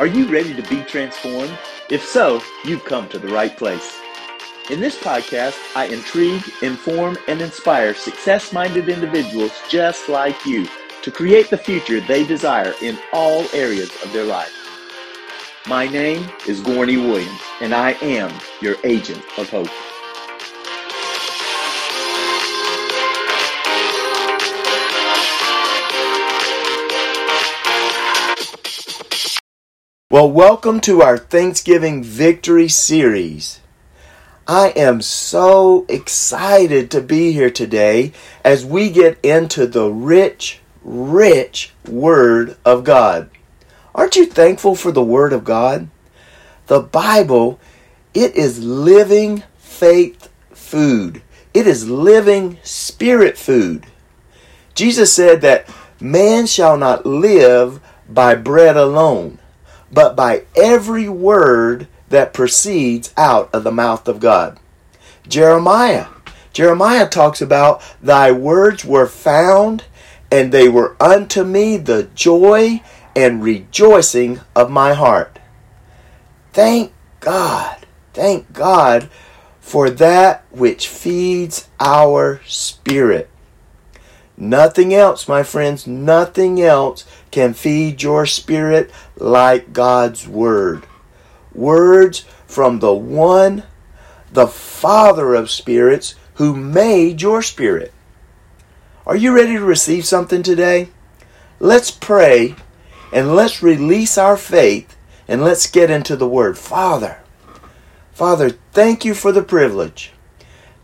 Are you ready to be transformed? If so, you've come to the right place. In this podcast, I intrigue, inform, and inspire success minded individuals just like you to create the future they desire in all areas of their life. My name is Gorney Williams, and I am your agent of hope. Well, welcome to our Thanksgiving Victory Series. I am so excited to be here today as we get into the rich, rich Word of God. Aren't you thankful for the Word of God? The Bible, it is living faith food, it is living spirit food. Jesus said that man shall not live by bread alone but by every word that proceeds out of the mouth of God. Jeremiah. Jeremiah talks about, Thy words were found, and they were unto me the joy and rejoicing of my heart. Thank God, thank God for that which feeds our spirit. Nothing else, my friends, nothing else can feed your spirit like God's Word. Words from the one, the Father of spirits, who made your spirit. Are you ready to receive something today? Let's pray and let's release our faith and let's get into the Word. Father, Father, thank you for the privilege.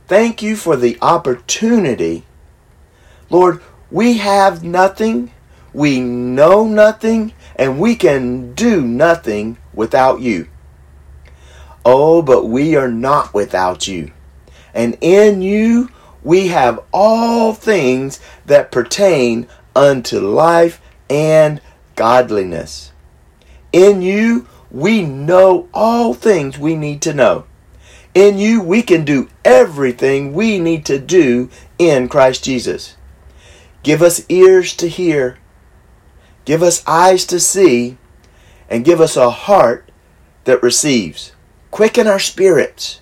Thank you for the opportunity Lord, we have nothing, we know nothing, and we can do nothing without you. Oh, but we are not without you. And in you we have all things that pertain unto life and godliness. In you we know all things we need to know. In you we can do everything we need to do in Christ Jesus. Give us ears to hear, give us eyes to see, and give us a heart that receives. Quicken our spirits.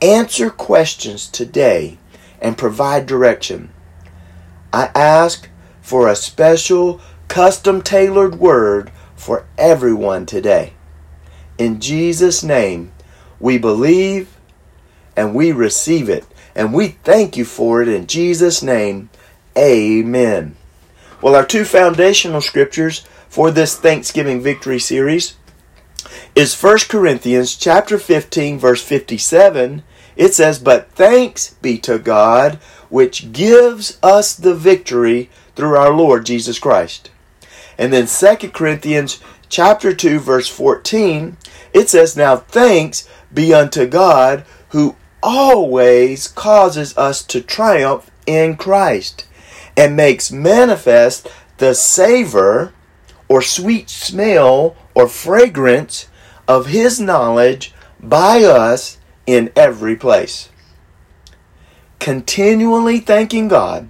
Answer questions today and provide direction. I ask for a special, custom tailored word for everyone today. In Jesus' name, we believe and we receive it. And we thank you for it in Jesus' name. Amen. Well, our two foundational scriptures for this Thanksgiving Victory series is 1 Corinthians chapter 15 verse 57. It says, "But thanks be to God which gives us the victory through our Lord Jesus Christ." And then 2 Corinthians chapter 2 verse 14, it says, "Now thanks be unto God who always causes us to triumph in Christ." And makes manifest the savor or sweet smell or fragrance of his knowledge by us in every place. Continually thanking God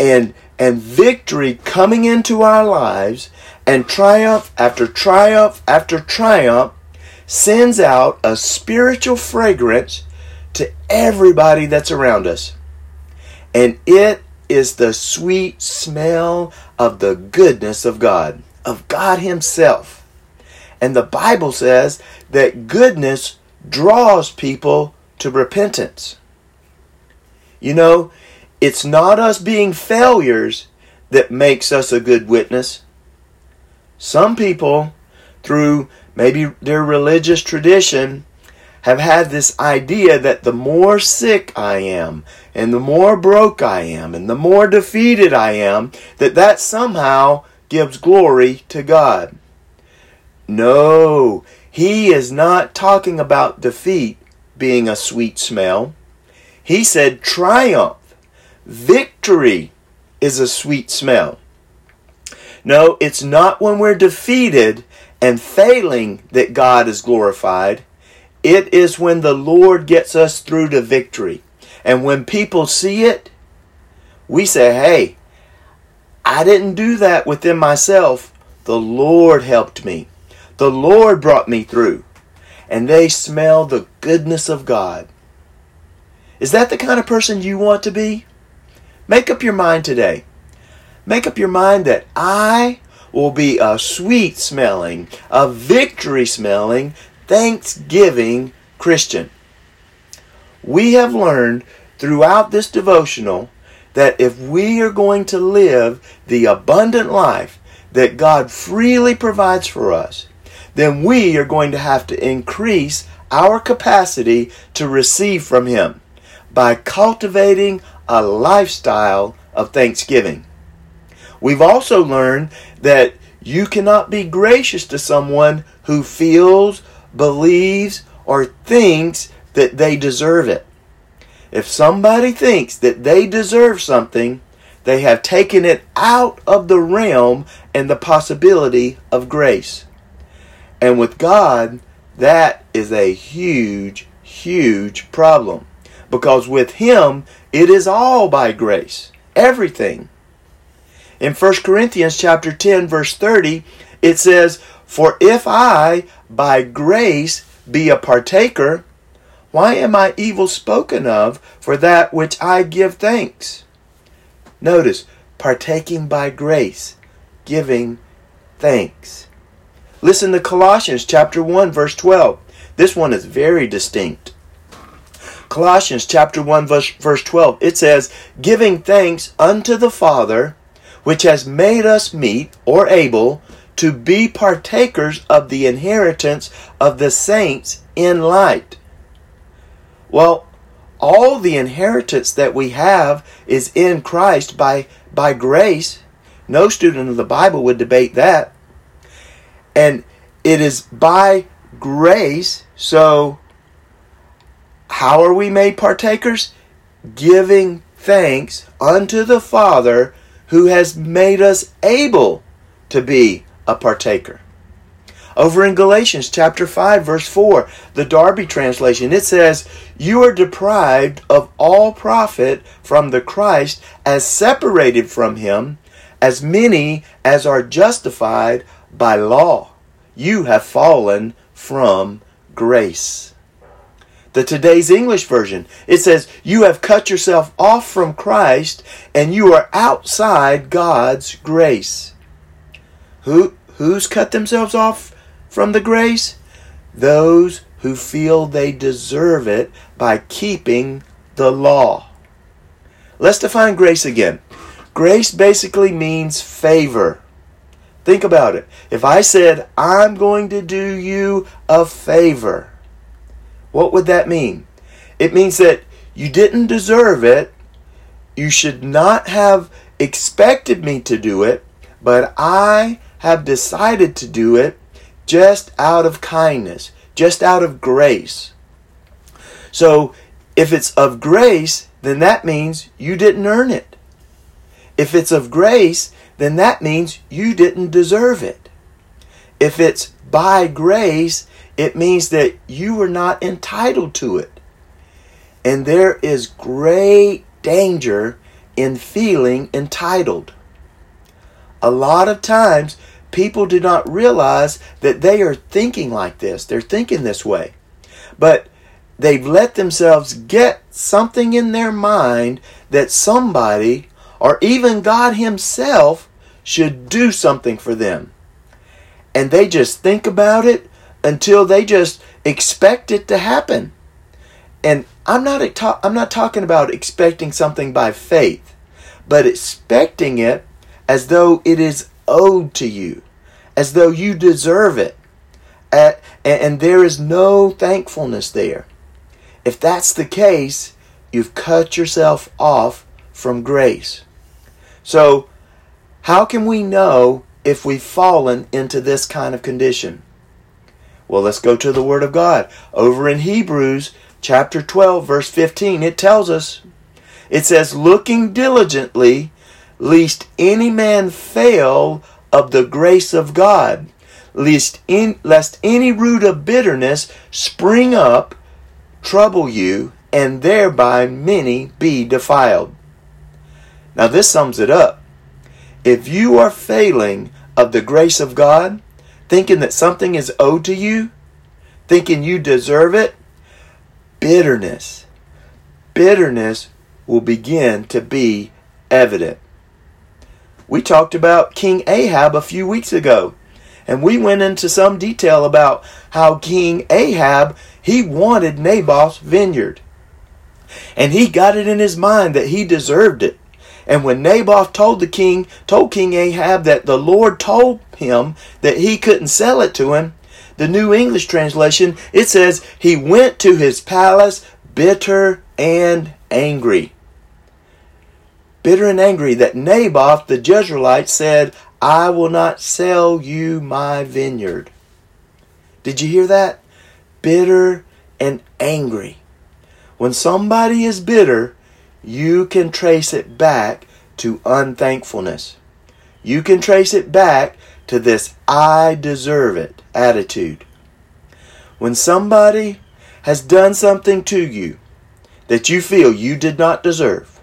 and and victory coming into our lives and triumph after triumph after triumph sends out a spiritual fragrance to everybody that's around us. And it is the sweet smell of the goodness of God, of God Himself. And the Bible says that goodness draws people to repentance. You know, it's not us being failures that makes us a good witness. Some people, through maybe their religious tradition, have had this idea that the more sick I am, and the more broke I am, and the more defeated I am, that that somehow gives glory to God. No, he is not talking about defeat being a sweet smell. He said triumph, victory is a sweet smell. No, it's not when we're defeated and failing that God is glorified. It is when the Lord gets us through to victory. And when people see it, we say, hey, I didn't do that within myself. The Lord helped me. The Lord brought me through. And they smell the goodness of God. Is that the kind of person you want to be? Make up your mind today. Make up your mind that I will be a sweet smelling, a victory smelling, thanksgiving Christian. We have learned throughout this devotional that if we are going to live the abundant life that God freely provides for us, then we are going to have to increase our capacity to receive from Him by cultivating a lifestyle of thanksgiving. We've also learned that you cannot be gracious to someone who feels, believes, or thinks that they deserve it. If somebody thinks that they deserve something, they have taken it out of the realm and the possibility of grace. And with God, that is a huge, huge problem. Because with Him, it is all by grace. Everything. In 1 Corinthians chapter 10 verse 30, it says, "For if I by grace be a partaker, why am I evil spoken of for that which I give thanks?" Notice, partaking by grace, giving thanks. Listen to Colossians chapter 1 verse 12. This one is very distinct. Colossians chapter 1 verse, verse 12. It says, "Giving thanks unto the Father which has made us meet or able to be partakers of the inheritance of the saints in light." Well, all the inheritance that we have is in Christ by by grace. No student of the Bible would debate that. And it is by grace. So, how are we made partakers? Giving thanks unto the Father who has made us able to be a partaker. Over in Galatians chapter 5 verse 4, the Darby translation, it says, "You are deprived of all profit from the Christ as separated from him as many as are justified by law. You have fallen from grace." The today's English version, it says, You have cut yourself off from Christ and you are outside God's grace. Who, who's cut themselves off from the grace? Those who feel they deserve it by keeping the law. Let's define grace again. Grace basically means favor. Think about it. If I said, I'm going to do you a favor, what would that mean? It means that you didn't deserve it. You should not have expected me to do it, but I have decided to do it just out of kindness, just out of grace. So, if it's of grace, then that means you didn't earn it. If it's of grace, then that means you didn't deserve it. If it's by grace, it means that you were not entitled to it. And there is great danger in feeling entitled. A lot of times, people do not realize that they are thinking like this. They're thinking this way. But they've let themselves get something in their mind that somebody, or even God Himself, should do something for them. And they just think about it until they just expect it to happen. And I'm not I'm not talking about expecting something by faith, but expecting it as though it is owed to you, as though you deserve it. At, and there is no thankfulness there. If that's the case, you've cut yourself off from grace. So, how can we know if we've fallen into this kind of condition? Well, let's go to the Word of God. Over in Hebrews chapter 12, verse 15, it tells us, it says, looking diligently, lest any man fail of the grace of God, lest, in, lest any root of bitterness spring up, trouble you, and thereby many be defiled. Now, this sums it up. If you are failing of the grace of God, thinking that something is owed to you, thinking you deserve it, bitterness, bitterness will begin to be evident. We talked about King Ahab a few weeks ago, and we went into some detail about how King Ahab, he wanted Naboth's vineyard. And he got it in his mind that he deserved it. And when Naboth told the king, told King Ahab that the Lord told him that he couldn't sell it to him, the New English translation, it says, he went to his palace bitter and angry. Bitter and angry that Naboth the Jezreelite said, I will not sell you my vineyard. Did you hear that? Bitter and angry. When somebody is bitter, you can trace it back to unthankfulness. You can trace it back to this I deserve it attitude. When somebody has done something to you that you feel you did not deserve,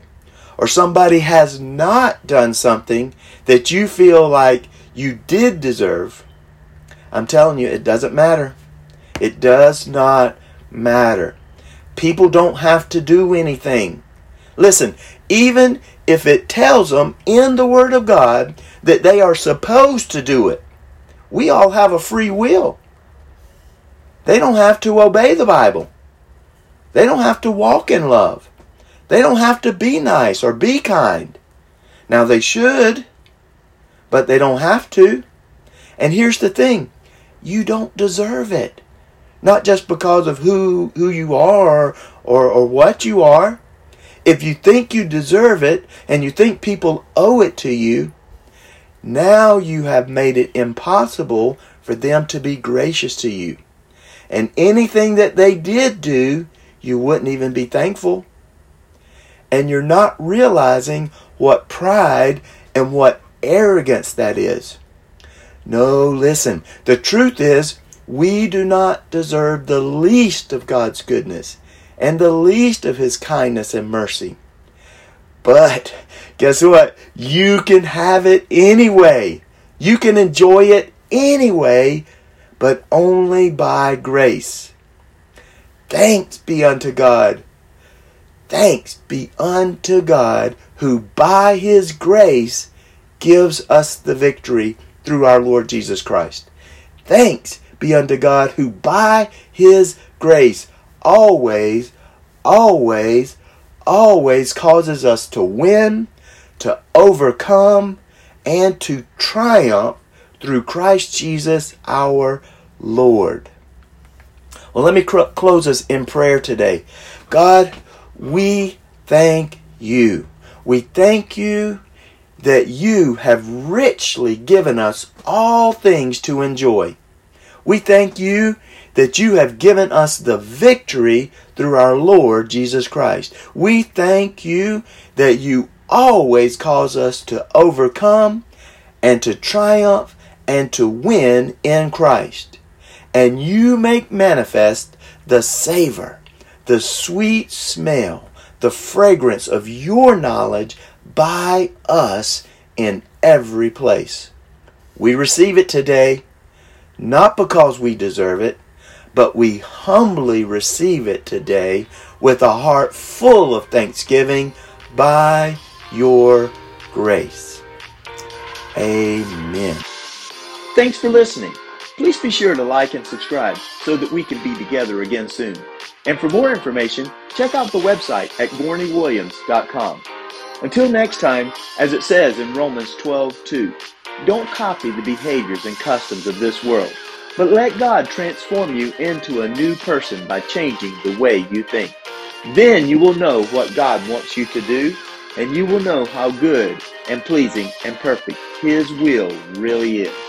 or somebody has not done something that you feel like you did deserve, I'm telling you, it doesn't matter. It does not matter. People don't have to do anything. Listen, even if it tells them in the Word of God that they are supposed to do it, we all have a free will. They don't have to obey the Bible. They don't have to walk in love. They don't have to be nice or be kind. Now they should, but they don't have to. And here's the thing you don't deserve it. Not just because of who, who you are or, or what you are. If you think you deserve it and you think people owe it to you, now you have made it impossible for them to be gracious to you. And anything that they did do, you wouldn't even be thankful. And you're not realizing what pride and what arrogance that is. No, listen. The truth is, we do not deserve the least of God's goodness and the least of His kindness and mercy. But guess what? You can have it anyway. You can enjoy it anyway, but only by grace. Thanks be unto God. Thanks be unto God who by His grace gives us the victory through our Lord Jesus Christ. Thanks be unto God who by his grace always, always, always causes us to win, to overcome, and to triumph through Christ Jesus our Lord. Well, let me cr- close us in prayer today. God, we thank you. We thank you that you have richly given us all things to enjoy. We thank you that you have given us the victory through our Lord Jesus Christ. We thank you that you always cause us to overcome and to triumph and to win in Christ. And you make manifest the savor, the sweet smell, the fragrance of your knowledge by us in every place. We receive it today not because we deserve it, but we humbly receive it today with a heart full of thanksgiving by your grace. Amen. Thanks for listening. Please be sure to like and subscribe so that we can be together again soon. And for more information, check out the website at gorneywilliams.com. Until next time, as it says in Romans 12:2. Don't copy the behaviors and customs of this world, but let God transform you into a new person by changing the way you think. Then you will know what God wants you to do, and you will know how good and pleasing and perfect His will really is.